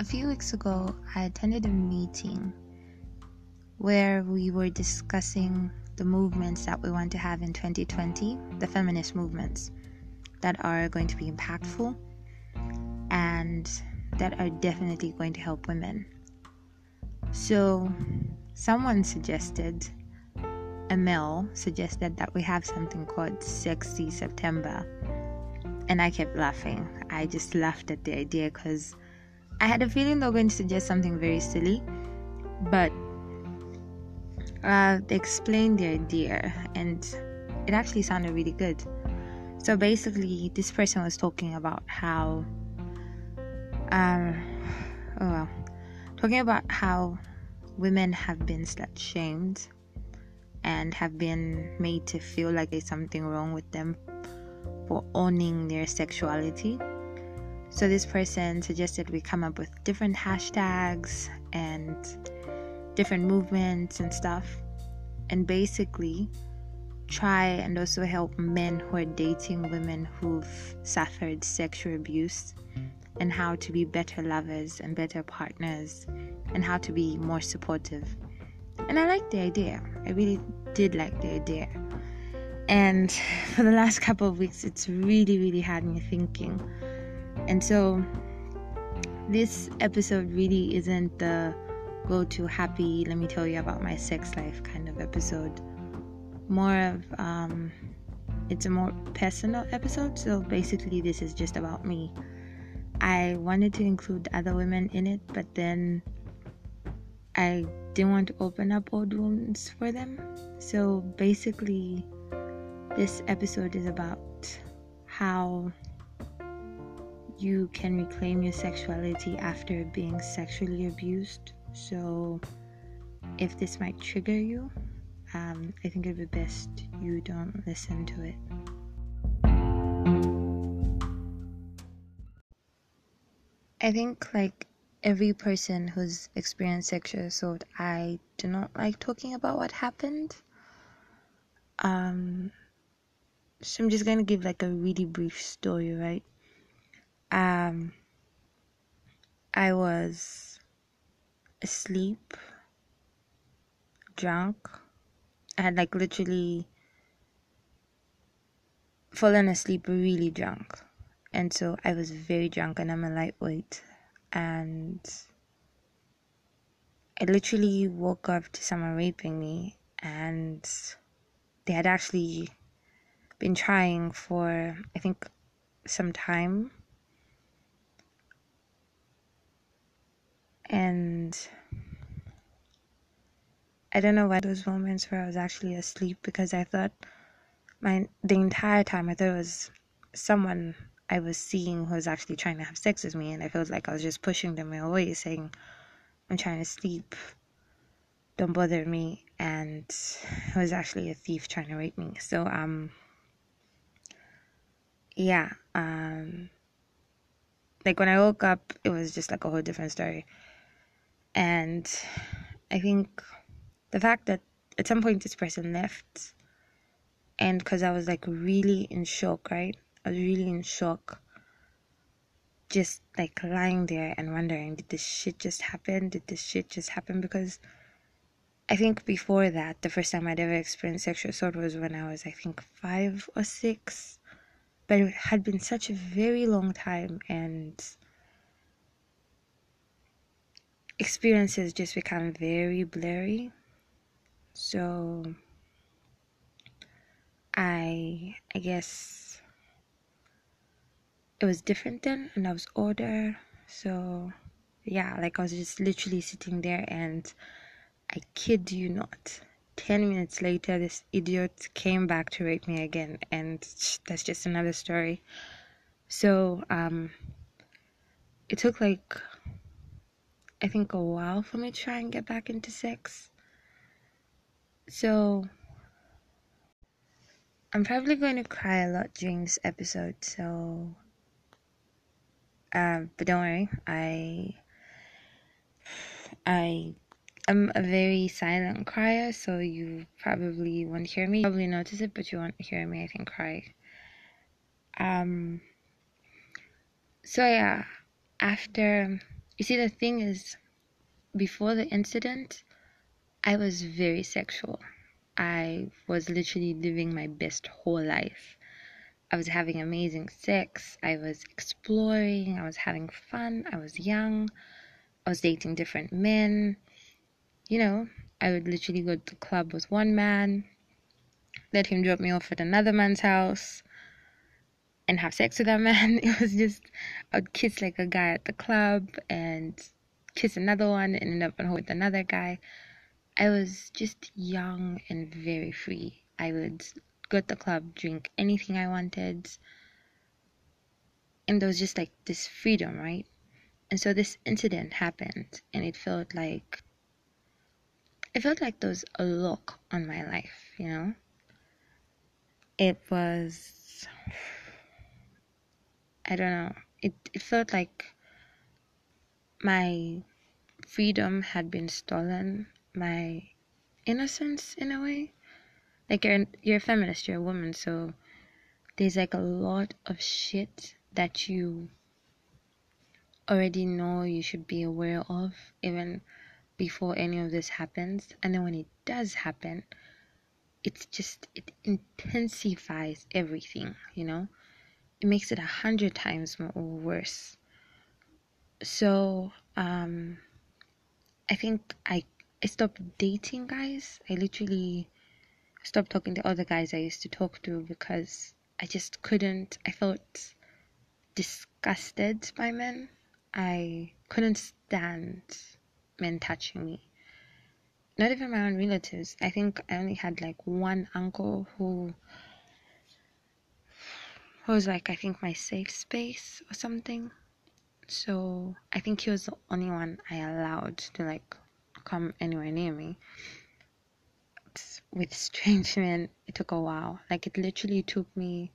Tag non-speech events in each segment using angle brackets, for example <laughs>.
a few weeks ago, I attended a meeting where we were discussing the movements that we want to have in 2020, the feminist movements that are going to be impactful and that are definitely going to help women. So, someone suggested, male suggested that we have something called Sexy September. And I kept laughing. I just laughed at the idea because I had a feeling they were going to suggest something very silly, but uh, they explained the idea and it actually sounded really good. So basically, this person was talking about how, um, oh well, talking about how women have been slut shamed and have been made to feel like there's something wrong with them for owning their sexuality so this person suggested we come up with different hashtags and different movements and stuff, and basically try and also help men who are dating women who've suffered sexual abuse and how to be better lovers and better partners and how to be more supportive. And I like the idea. I really did like the idea. And <laughs> for the last couple of weeks, it's really, really had me thinking and so this episode really isn't the go to happy, let me tell you about my sex life kind of episode. More of, um, it's a more personal episode. So basically, this is just about me. I wanted to include other women in it, but then I didn't want to open up old wounds for them. So basically, this episode is about how you can reclaim your sexuality after being sexually abused. So, if this might trigger you, um, I think it'd be best you don't listen to it. I think, like every person who's experienced sexual assault, I do not like talking about what happened. Um, so I'm just gonna give like a really brief story, right? Um, I was asleep, drunk. I had like literally fallen asleep really drunk. And so I was very drunk and I'm a lightweight. And I literally woke up to someone raping me and they had actually been trying for I think some time and I don't know why those moments where I was actually asleep because I thought my the entire time I thought it was someone I was seeing who was actually trying to have sex with me and I felt like I was just pushing them away saying I'm trying to sleep. Don't bother me. And it was actually a thief trying to rape me. So um yeah um like when I woke up it was just like a whole different story and I think the fact that at some point this person left, and because I was like really in shock, right? I was really in shock. Just like lying there and wondering, did this shit just happen? Did this shit just happen? Because I think before that, the first time I'd ever experienced sexual assault was when I was, I think, five or six. But it had been such a very long time, and experiences just become very blurry. So I I guess it was different then and I was older. So yeah, like I was just literally sitting there and I kid you not. 10 minutes later, this idiot came back to rape me again, and that's just another story. So, um, it took like I think, a while for me to try and get back into sex. So, I'm probably going to cry a lot during this episode, so. Uh, but don't worry, I. I am a very silent crier, so you probably won't hear me. You probably notice it, but you won't hear me, I think, cry. Um. So, yeah, after You see, the thing is, before the incident, I was very sexual. I was literally living my best whole life. I was having amazing sex. I was exploring. I was having fun. I was young. I was dating different men. You know, I would literally go to the club with one man, let him drop me off at another man's house, and have sex with that <laughs> man. It was just, I would kiss like a guy at the club and kiss another one and end up with another guy. I was just young and very free. I would go to the club, drink anything I wanted. And there was just like this freedom, right? And so this incident happened and it felt like it felt like there was a lock on my life, you know? It was I don't know. It it felt like my freedom had been stolen, my innocence in a way. Like you're you're a feminist, you're a woman, so there's like a lot of shit that you already know you should be aware of even before any of this happens and then when it does happen it's just it intensifies everything you know it makes it a hundred times more worse so um i think i i stopped dating guys i literally stopped talking to other guys i used to talk to because i just couldn't i felt disgusted by men I couldn't stand men touching me. Not even my own relatives. I think I only had like one uncle who who was like I think my safe space or something. So I think he was the only one I allowed to like come anywhere near me. With strange men, it took a while. Like it literally took me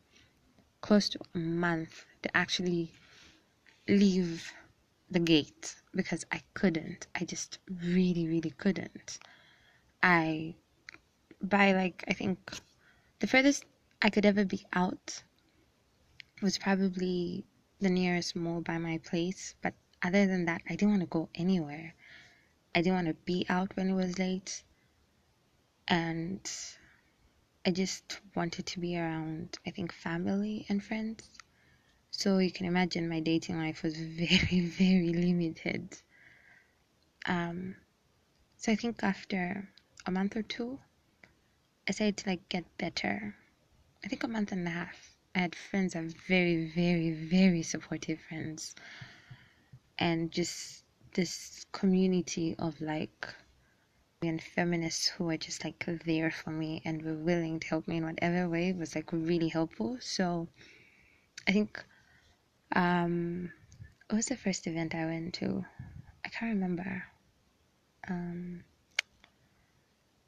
close to a month to actually leave the gate because I couldn't. I just really, really couldn't. I, by like, I think the furthest I could ever be out was probably the nearest mall by my place. But other than that, I didn't want to go anywhere. I didn't want to be out when it was late. And I just wanted to be around, I think, family and friends. So you can imagine my dating life was <laughs> very, very limited. Um, so I think after a month or two, I started to like get better. I think a month and a half. I had friends that very, very, very supportive friends. And just this community of like and feminists who were just like there for me and were willing to help me in whatever way was like really helpful. So I think um, what was the first event I went to? I can't remember. Um,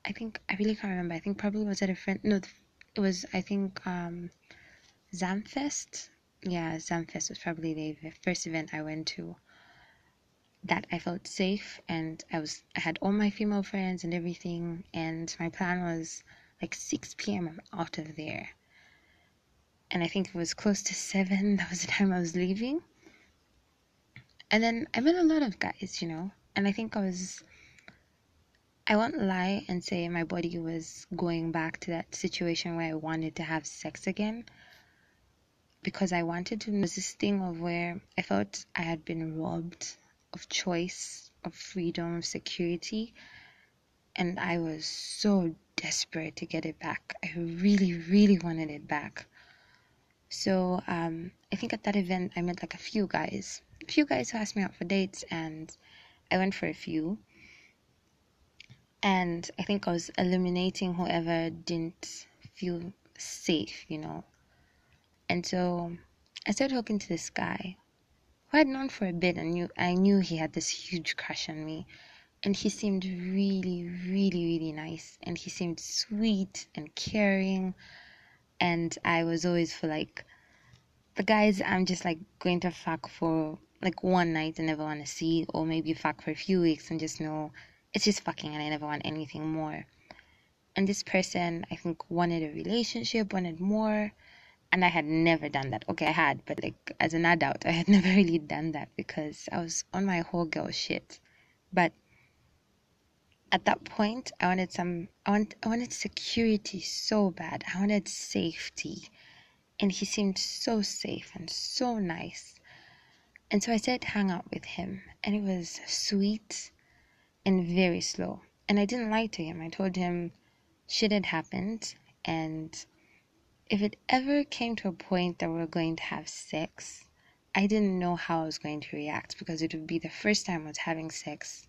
I think I really can't remember. I think probably was at a friend. No, it was. I think um, Zamfest. Yeah, Zamfest was probably the first event I went to. That I felt safe, and I was. I had all my female friends and everything, and my plan was like 6 p.m. I'm out of there and I think it was close to seven. <laughs> That was the time I was leaving. And then I met a lot of guys, you know, and I think I was. I won't lie and say my body was going back to that situation where I wanted to have sex again because I wanted to. Was this thing of where I felt I had been robbed of choice, of freedom, of security, and I was so desperate to get it back. I really, really wanted it back. So um, I think at that event I met like a few guys, a few guys who asked me out for dates, and I went for a few. And I think I was eliminating whoever didn't feel safe, you know. And so I started talking to this guy who I'd known for a bit and knew I knew he had this huge crush on me. And he seemed really, really, really nice. And he seemed sweet and caring and I was always for like the guys I'm just like going to fuck for like one night and never want to see, or maybe fuck for a few weeks and just know it's just fucking and I never want anything more. And this person, I think, wanted a relationship, wanted more, and I had never done that. Okay, I had, but like as an adult, I had <laughs> never really done that because I was on my whole girl shit. But at that point, I wanted some, I, want, I wanted security so bad. I wanted safety. And he seemed so safe and so nice. And so I said, hang out with him. And it was sweet and very slow. And I didn't lie to him. I told him shit had happened and if it ever came to a point that we are going to have sex, I didn't know how I was going to react because it would be the first time I was having sex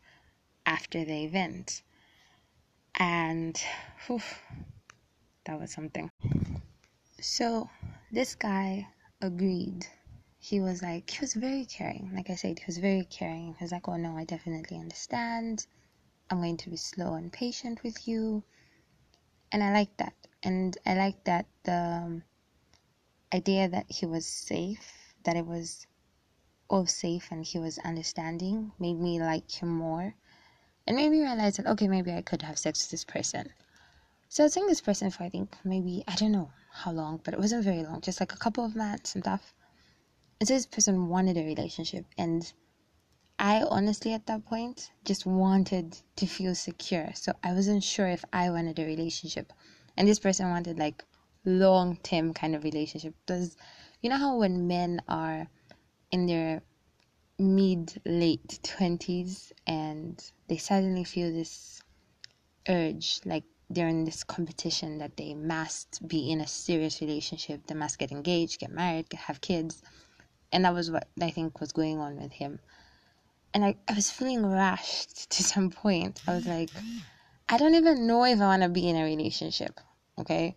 after the event. And whew, that was something. So this guy agreed. He was like, he was very caring. Like I said, he was very caring. He was like, oh no, I definitely understand. I'm going to be slow and patient with you. And I like that and I like that the um, idea that he was safe, that it was all safe and he was understanding made me like him more and made me realize that okay maybe I could have sex with this person. So I was seeing this person for I think maybe I don't know how long, but it wasn't very long, just like a couple of months and stuff. And so this person wanted a relationship and I honestly at that point just wanted to feel secure. So I wasn't sure if I wanted a relationship. And this person wanted like long term kind of relationship. Does you know how when men are in their mid late 20s and they suddenly feel this urge like they're in this competition that they must be in a serious relationship they must get engaged get married have kids. And that was what i think was going on with him and I, I was feeling rushed <laughs> to some point i was like I don't even know if I want to be in a relationship. Okay.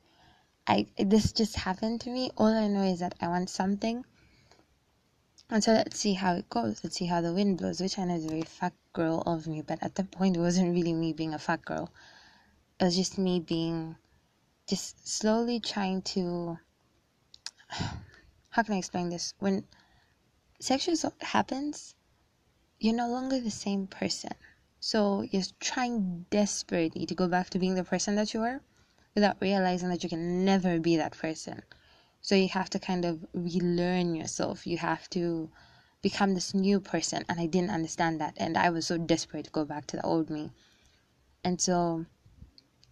I this just happened to me. All I know is that I want something. And so let's see how it goes. Let's see how the wind blows, which I know is a very fuck girl of me, but at that point it wasn't really me being a fuck girl. It was just me being just slowly trying to <sighs> how can I explain this? When sexual assault happens, you're no longer the same person. So you're trying desperately to go back to being the person that you were without realizing that you can never be that person. So you have to kind of relearn yourself. You have to become this new person. And I didn't understand that. And I was so desperate to go back to the old me. And so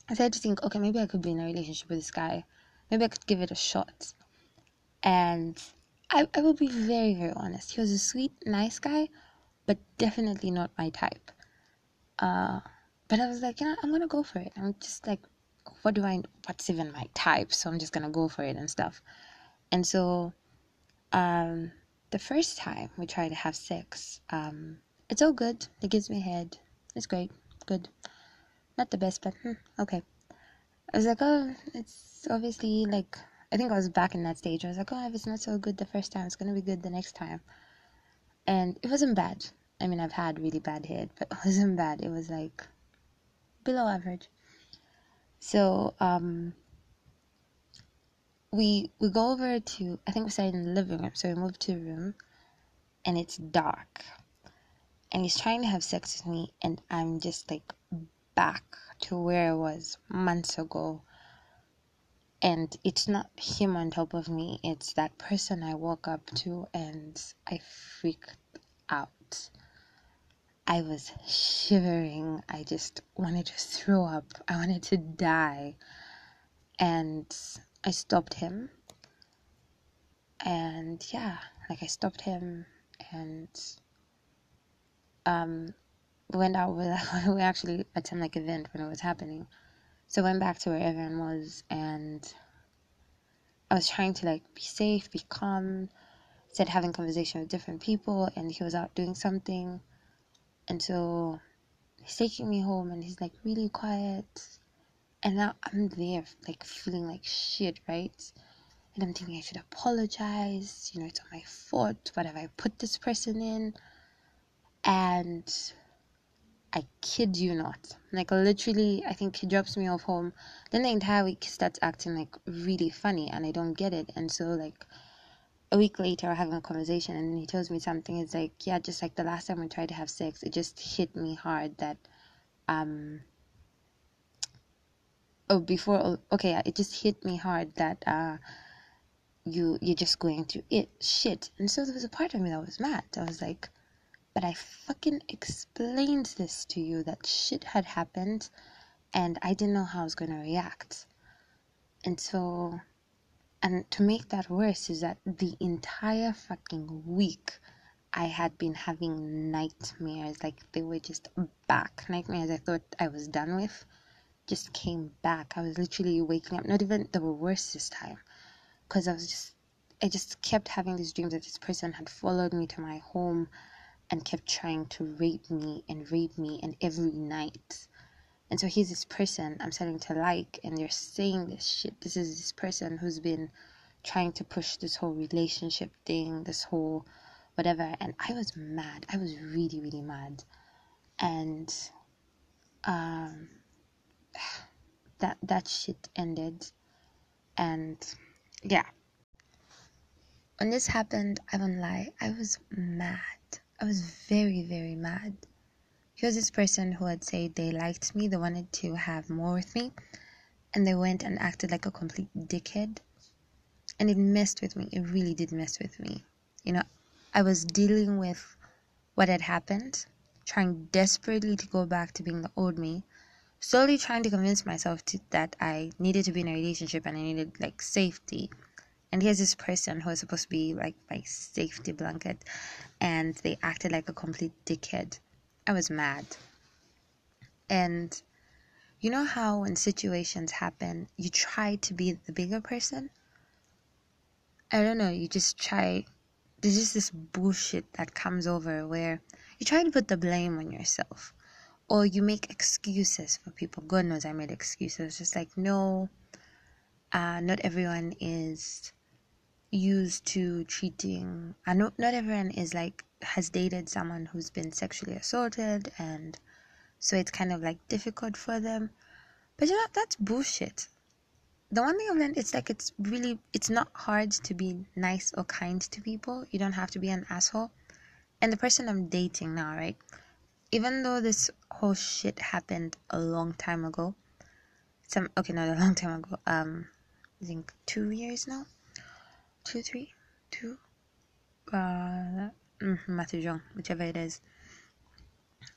I started to think, okay, maybe I could be in a relationship with this guy. Maybe I could give it a shot. And I, I will be very, very honest. He was a sweet, nice guy, but definitely not my type. Uh, but I was like, you know, I'm gonna go for it. I'm just like, what do I, what's even my type? So I'm just gonna go for it and stuff. And so, um, the first time we tried to have sex, um, it's all good. It gives me head. It's great. Good. Not the best, but hmm, okay. I was like, oh, it's obviously like, I think I was back in that stage. I was like, oh, if it's not so good the first time, it's gonna be good the next time. And it wasn't bad. I mean, I've had really bad head, but <laughs> it wasn't bad. It was like below average. So, um, we we go over to I think we started in the living room, so we moved to a room, and it's dark, and he's trying to have sex with me, and I'm just like back to where I was months ago. And it's not him on top of me, it's that person I walk up to, and I freaked out. I was shivering. I just wanted to throw up. I wanted to die. And I stopped him. And yeah, like I stopped him and um went out with <laughs> we actually at some like event when it was happening. So I went back to where everyone was and I was trying to like be safe, be calm, said having conversation with different people and he was out doing something and so he's taking me home and he's like really quiet. And now I'm there, like feeling like shit, right? And I'm thinking I should apologize. You know, it's not my fault. What have I put this person in? And I kid you not. Like literally, I think he drops me off home. Then the entire week starts acting like really funny, and I don't get it. And so like a week later, we're having a conversation, and he tells me something. It's like, yeah, just like the last time we tried to have sex, it just hit me hard that, um, oh, before, oh, okay, it just hit me hard that, uh, you you're just going through it shit. And so there was a part of me that was mad. I was like, but I fucking explained this to you that shit had happened and I didn't know how I was gonna react. And so and to make that worse is that the entire fucking week I had been having nightmares, like they were just back. Nightmares I thought I was done with just came back. I was literally waking up, not even, they were worse this time. Because I was just, I just kept having these dreams that this person had followed me to my home and kept trying to rape me and rape me and every night. And so here's this person I'm starting to like, and they're saying this shit. This is this person who's been trying to push this whole relationship thing, this whole whatever. And i was mad. I was really really mad. And um <sighs> that that shit ended. And yeah. When this happened i won't lie i was mad i was very very mad. He was this person who had said they liked me they wanted to have more with me and they went and acted like a complete dickhead. And it messed with me it really did mess with me. You know I was dealing with what had happened, trying desperately to go back to being the old me, slowly trying to convince myself to, that I needed to be in a relationship and I needed like safety. And here's this person who was supposed to be like my safety blanket, and they acted like a complete dickhead. I was mad. And you know how when situations happen, you try to be the bigger person? I don't know, you just try there's just this bullshit that comes over where you try to put the blame on yourself or you make excuses for people. God knows I made excuses. Just like, no, uh, not everyone is used to treating, I know not everyone is like, has dated someone who's been sexually assaulted and so it's kind of like difficult for them. But you know, that's bullshit the one thing I've learned it's like it's really it's not hard to be nice or kind to people. You don't have to be an asshole. And the person I'm dating now, right? Even though this whole shit happened a long time ago, some okay, not a long time ago. Um, I think two years now, two, three, two. Uh, mm, Matthew Jong, whichever it is.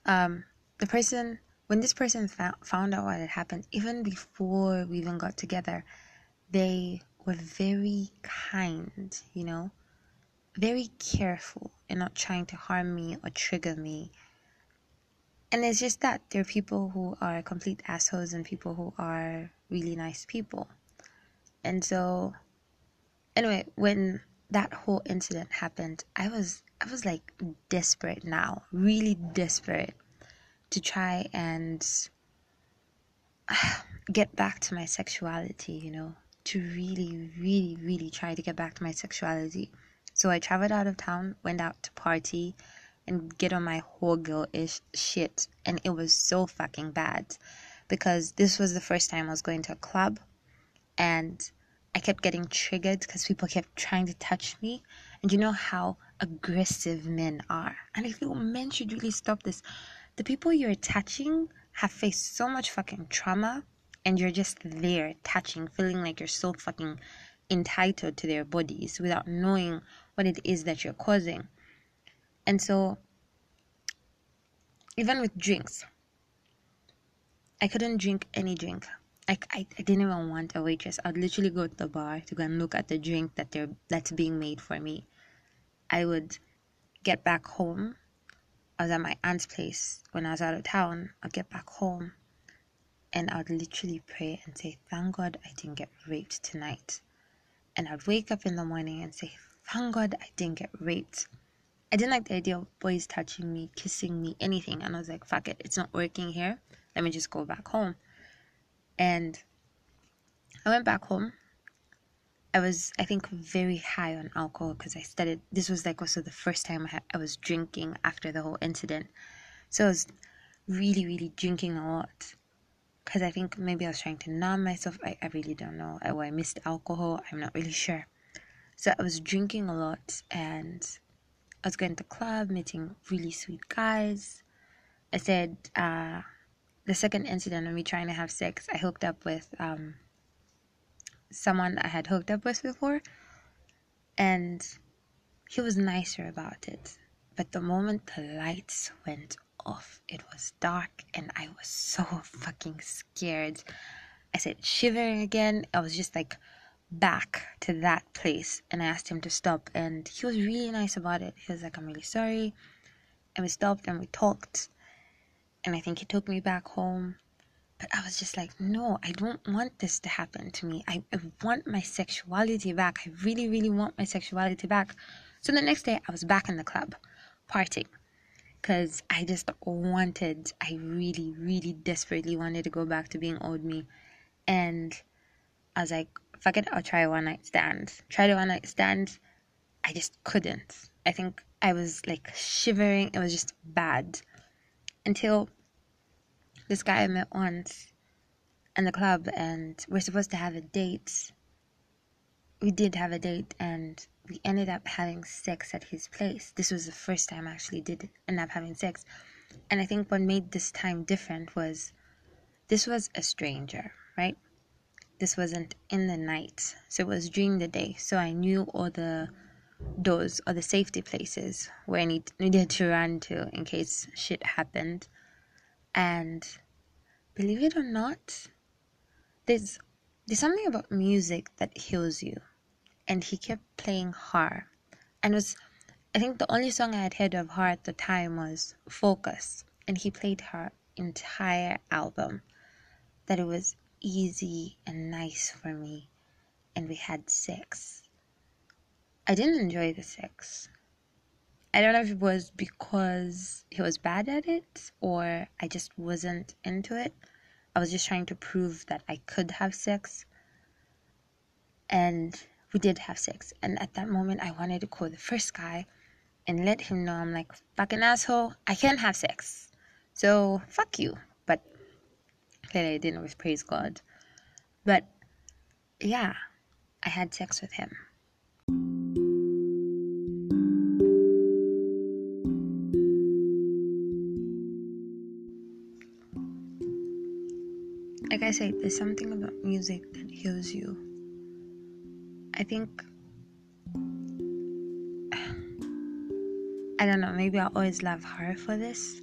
Um, the person when this person found, found out what had happened, even before we even got together, they were very kind, you know, very careful in not trying to harm me or trigger me. And it's just that there are people who are complete assholes and people who are really nice people. And so, anyway, when that whole incident happened, I was I was like desperate now, really desperate to try and <sighs> get back to my sexuality, you know, to really, really, really try to get back to my sexuality. So I traveled out of town, went out to party and get on my whole girl ish shit. And it was so fucking bad because this was the first time I was going to a club and I kept getting triggered because people kept trying to touch me. And you know how aggressive men are. And I feel men should really stop this the people you're touching have faced so much fucking trauma and you're just there touching, feeling like you're so fucking entitled to their bodies without knowing what it is that you're causing. And so, even with drinks, I couldn't drink any drink. I, I, didn't even want a waitress. I'd literally go to the bar to go and look at the drink that they're that's being made for me. I would get back home I was at my aunt's place when I was out of town. I'd get back home and I'd literally pray and say, Thank God I didn't get raped tonight. And I'd wake up in the morning and say, Thank God I didn't get raped. I didn't like the idea of boys touching me, kissing me, anything. And I was like, fuck it, it's not working here. Let me just go back home. And I went back home I was, I think, very high on alcohol because I started. This was like also the first time I, I was drinking after the whole incident. So I was really, really drinking a lot because I think maybe I was trying to numb myself. I, I really don't know. I, I missed alcohol. I'm not really sure. So I was drinking a lot and I was going to club, meeting really sweet guys. I said, uh, the second incident of me trying to have sex, I hooked up with um, someone I had hooked up with before. And he was nicer about it. But the moment the lights went off, it was dark and I was so <laughs> fucking scared. I said shivering again. I was just like back to that place and I asked him to stop and he was really nice about it. He was like, I'm really sorry. And we stopped and we talked. And I think he took me back home. But I was just like, no, I don't want this to happen to me. I, I want my sexuality back. I really, really want my sexuality back. So the next day, I was back in the club, partying. Because I just wanted, I really, really desperately wanted to go back to being old me. And I was like, fuck it, I'll try one night stand. Try the one night stand. I just couldn't. I think I was like shivering. It was just bad. Until this guy I met once in the club, and we're supposed to have a date. We did have a date, and we ended up having sex at his place. This was the first time I actually did end up having sex. And I think what made this time different was this was a stranger, right? This wasn't in the night, so it was during the day. So I knew all the doors or the safety places where I need, needed to run to in case shit happened. And believe it or not, there's there's something about music that heals you. And he kept playing Her. And was I think the only song I had heard of her at the time was Focus. And he played her entire album. That it was easy and nice for me. And we had sex. I didn't enjoy the sex. I don't know if it was because he was bad at it or I just wasn't into it. I was just trying to prove that I could have sex. And we did have sex. And at that moment, I wanted to call the first guy and let him know I'm like, fucking asshole, I can't have sex. So, fuck you. But clearly I didn't with praise God. But yeah, I had sex with him. Like I said, there's something about music that heals you. I think I don't know, maybe I'll always love her for this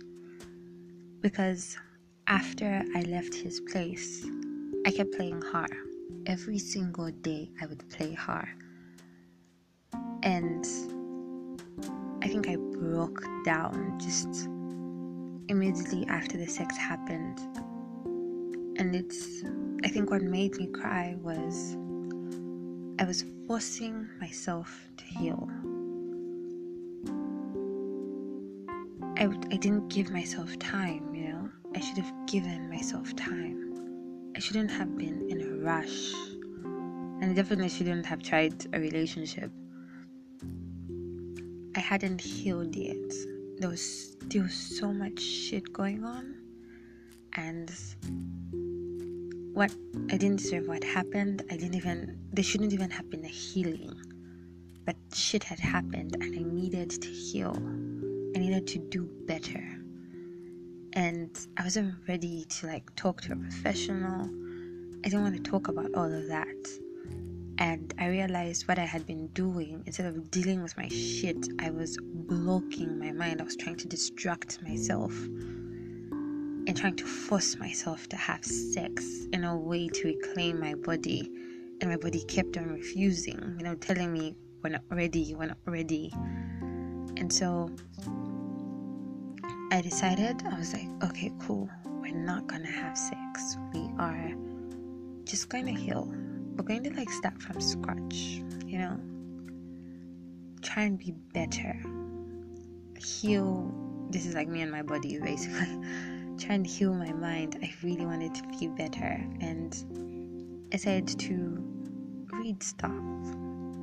because after I left his place, I kept playing her. Every single day I would play her. And I think I broke down just immediately after the sex happened and it's i think what made me cry was i was forcing myself to heal. I, I didn't give myself time you know? I should have given myself time. I shouldn't have been in a rush. And I definitely shouldn't have tried a relationship. I hadn't healed yet. There was still so much shit going on. And what I didn't deserve what happened. I didn't even there shouldn't even have been a healing. But shit had happened and I needed to heal. I needed to do better. And I wasn't ready to like talk to a professional. I didn't want to talk about all of that. And I realized what I had been doing instead of dealing with my shit, I was blocking my mind. I was trying to distract myself and trying to force myself to have sex in a way to reclaim my body. And my body kept on refusing, you know, telling me, we're not ready, we're not ready. And so I decided, I was like, okay, cool, we're not gonna have sex. We are just to heal. We're going to like start from scratch, you know, try and be better. Heal. This is like me and my body, basically <laughs> trying to heal my mind. I really wanted to feel better, and I decided to read stuff.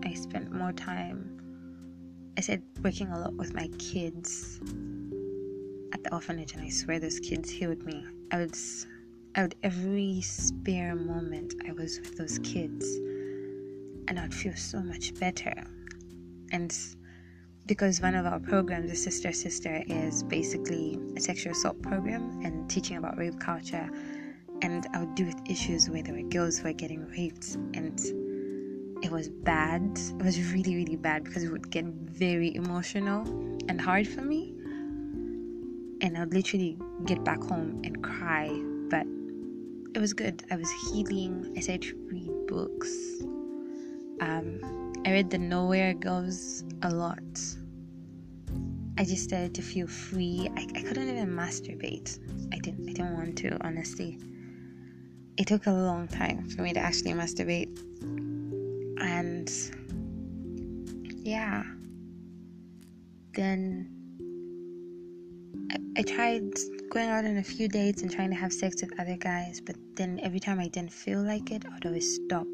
I spent more time. I said working a lot with my kids at the orphanage, and I swear those kids healed me. I would, I would every spare moment I was with those kids, and I'd feel so much better. And because one of our programs, the Sister Sister, is basically a sexual assault program and teaching about rape culture. And I would deal with issues where there were girls who were getting raped, and it was bad. It was really, really bad because it would get very emotional and hard for me. And I'd literally get back home and cry. But it was good. I was healing. I started to read books. Um, I read The Nowhere Girls a lot. I just started to feel free. I, I couldn't even masturbate. I didn't I didn't want to, honestly. It took a long time for me to actually masturbate and yeah then I, I tried going out on a few dates and trying to have sex with other guys but then every time i didn't feel like it i would always stop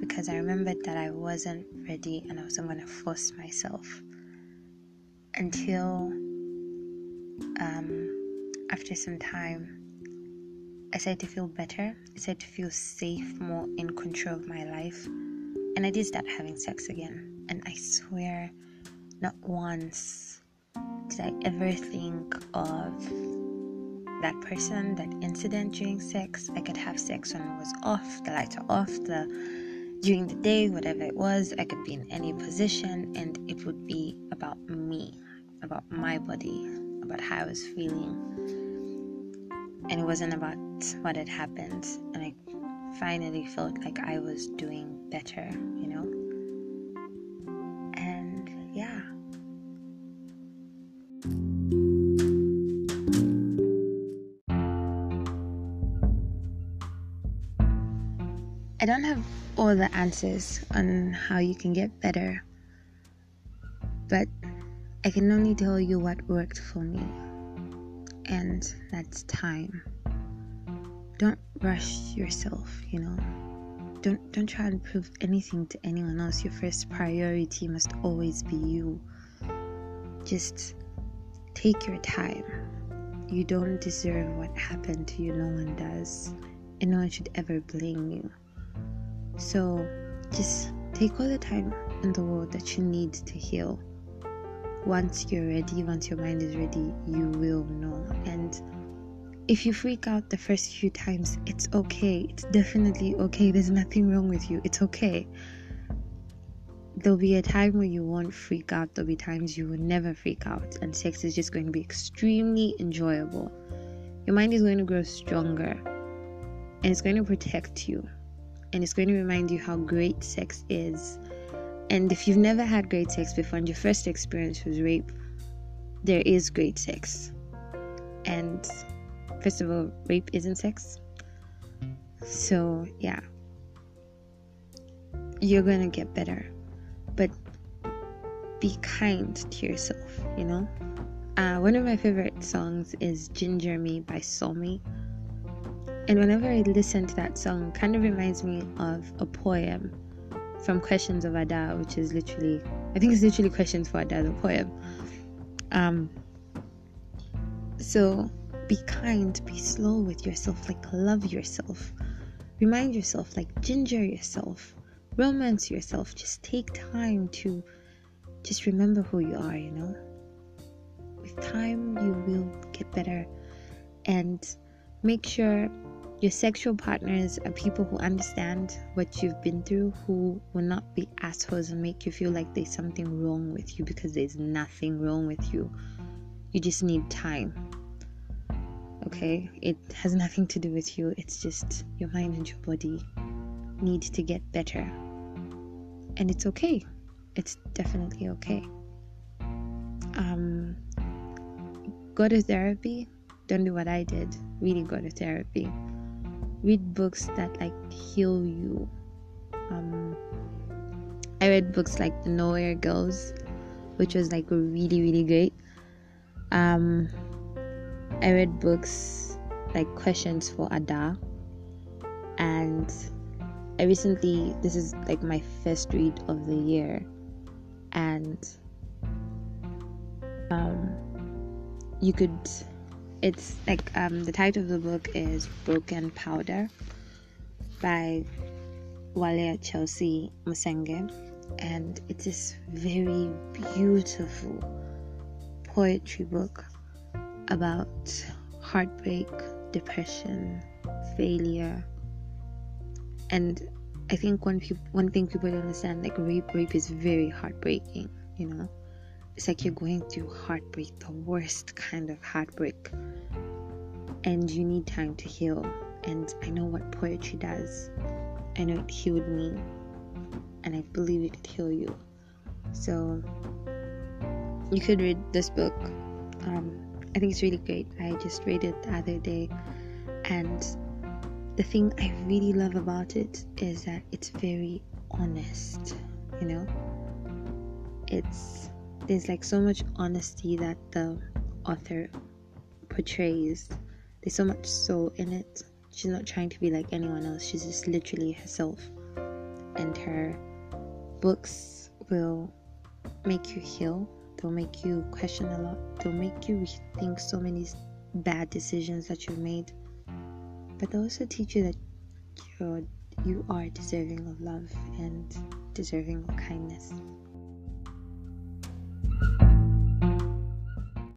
because i remembered that i wasn't ready and i wasn't going to force myself until um, after some time I started to feel better. I started to feel safe, more in control of my life. And I did start having sex again. And I swear, not once did I ever think of that person, that incident during sex. I could have sex when it was off, the lights are off, the during the day, whatever it was, I could be in any position and it would be about me, about my body, about how I was feeling. And it wasn't about what had happened. And I finally felt like I was doing better, you know? And yeah. I don't have all the answers on how you can get better, but I can only tell you what worked for me, and that's time don't rush yourself, you know. Don't don't try and prove anything to anyone else. Your first priority must always be you. Just take your time. You don't deserve what happened to you, no one does. And no one should ever blame you. So just take all the time in the world that you need to heal. Once you're ready, once your mind is ready, you will know. And if you freak out the first few times, it's okay. It's definitely okay. There's nothing wrong with you. It's okay. There'll be a time where you won't freak out. There'll be times you will never freak out. And sex is just going to be extremely enjoyable. Your mind is going to grow stronger. And it's going to protect you. And it's going to remind you how great sex is. And if you've never had great sex before and your first experience was rape, there is great sex. And First of all, rape isn't sex. So, yeah. You're gonna get better. But be kind to yourself, you know? Uh, one of my favorite songs is Ginger Me by Soulmate. And whenever I listen to that song, kind of reminds me of a poem from Questions of Ada, which is literally, I think it's literally Questions for Ada, the poem. Um, so be kind, be slow with yourself, like love yourself. Remind yourself, like ginger yourself, romance yourself. Just take time to just remember who you are, you know? With time, you will get better. And make sure your sexual partners are people who understand what you've been through, who will not be assholes and make you feel like there's something wrong with you because there's nothing wrong with you. You just need time okay? It has nothing to do with you, it's just your mind and your body need to get better. And it's okay. It's definitely okay. Um, go to therapy. Don't do what I did. Really go to therapy. Read books that like heal you. Um, I read books like The Nowhere Girls, which was like really really great. Um, I read books like Questions for Ada, and I recently, this is like my first read of the year, and um, you could, it's like um, the title of the book is Broken Powder by Wale Chelsea Musenge, and it's this very beautiful poetry book about heartbreak, depression, failure. And I think one pe- one thing people don't understand, like rape, rape is very heartbreaking. You know, it's like you're going through heartbreak, the worst kind of heartbreak, and you need time to heal. And I know what poetry does. I know it healed me, and I believe it could heal you. So you could read this book. Um, I think it's really great. I just read it the other day, and the thing I really love about it is that it's very honest, you know? It's there's like so much honesty that the author portrays. There's so much soul in it. She's not trying to be like anyone else. She's just literally herself. And her books will make you heal. They'll make you question a lot. They'll make you rethink so many bad decisions that you've made but they also teach you that you're you are deserving of love and deserving of kindness.